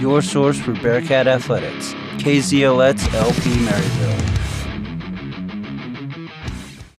your source for Bearcat Athletics. KZLX LP Maryville.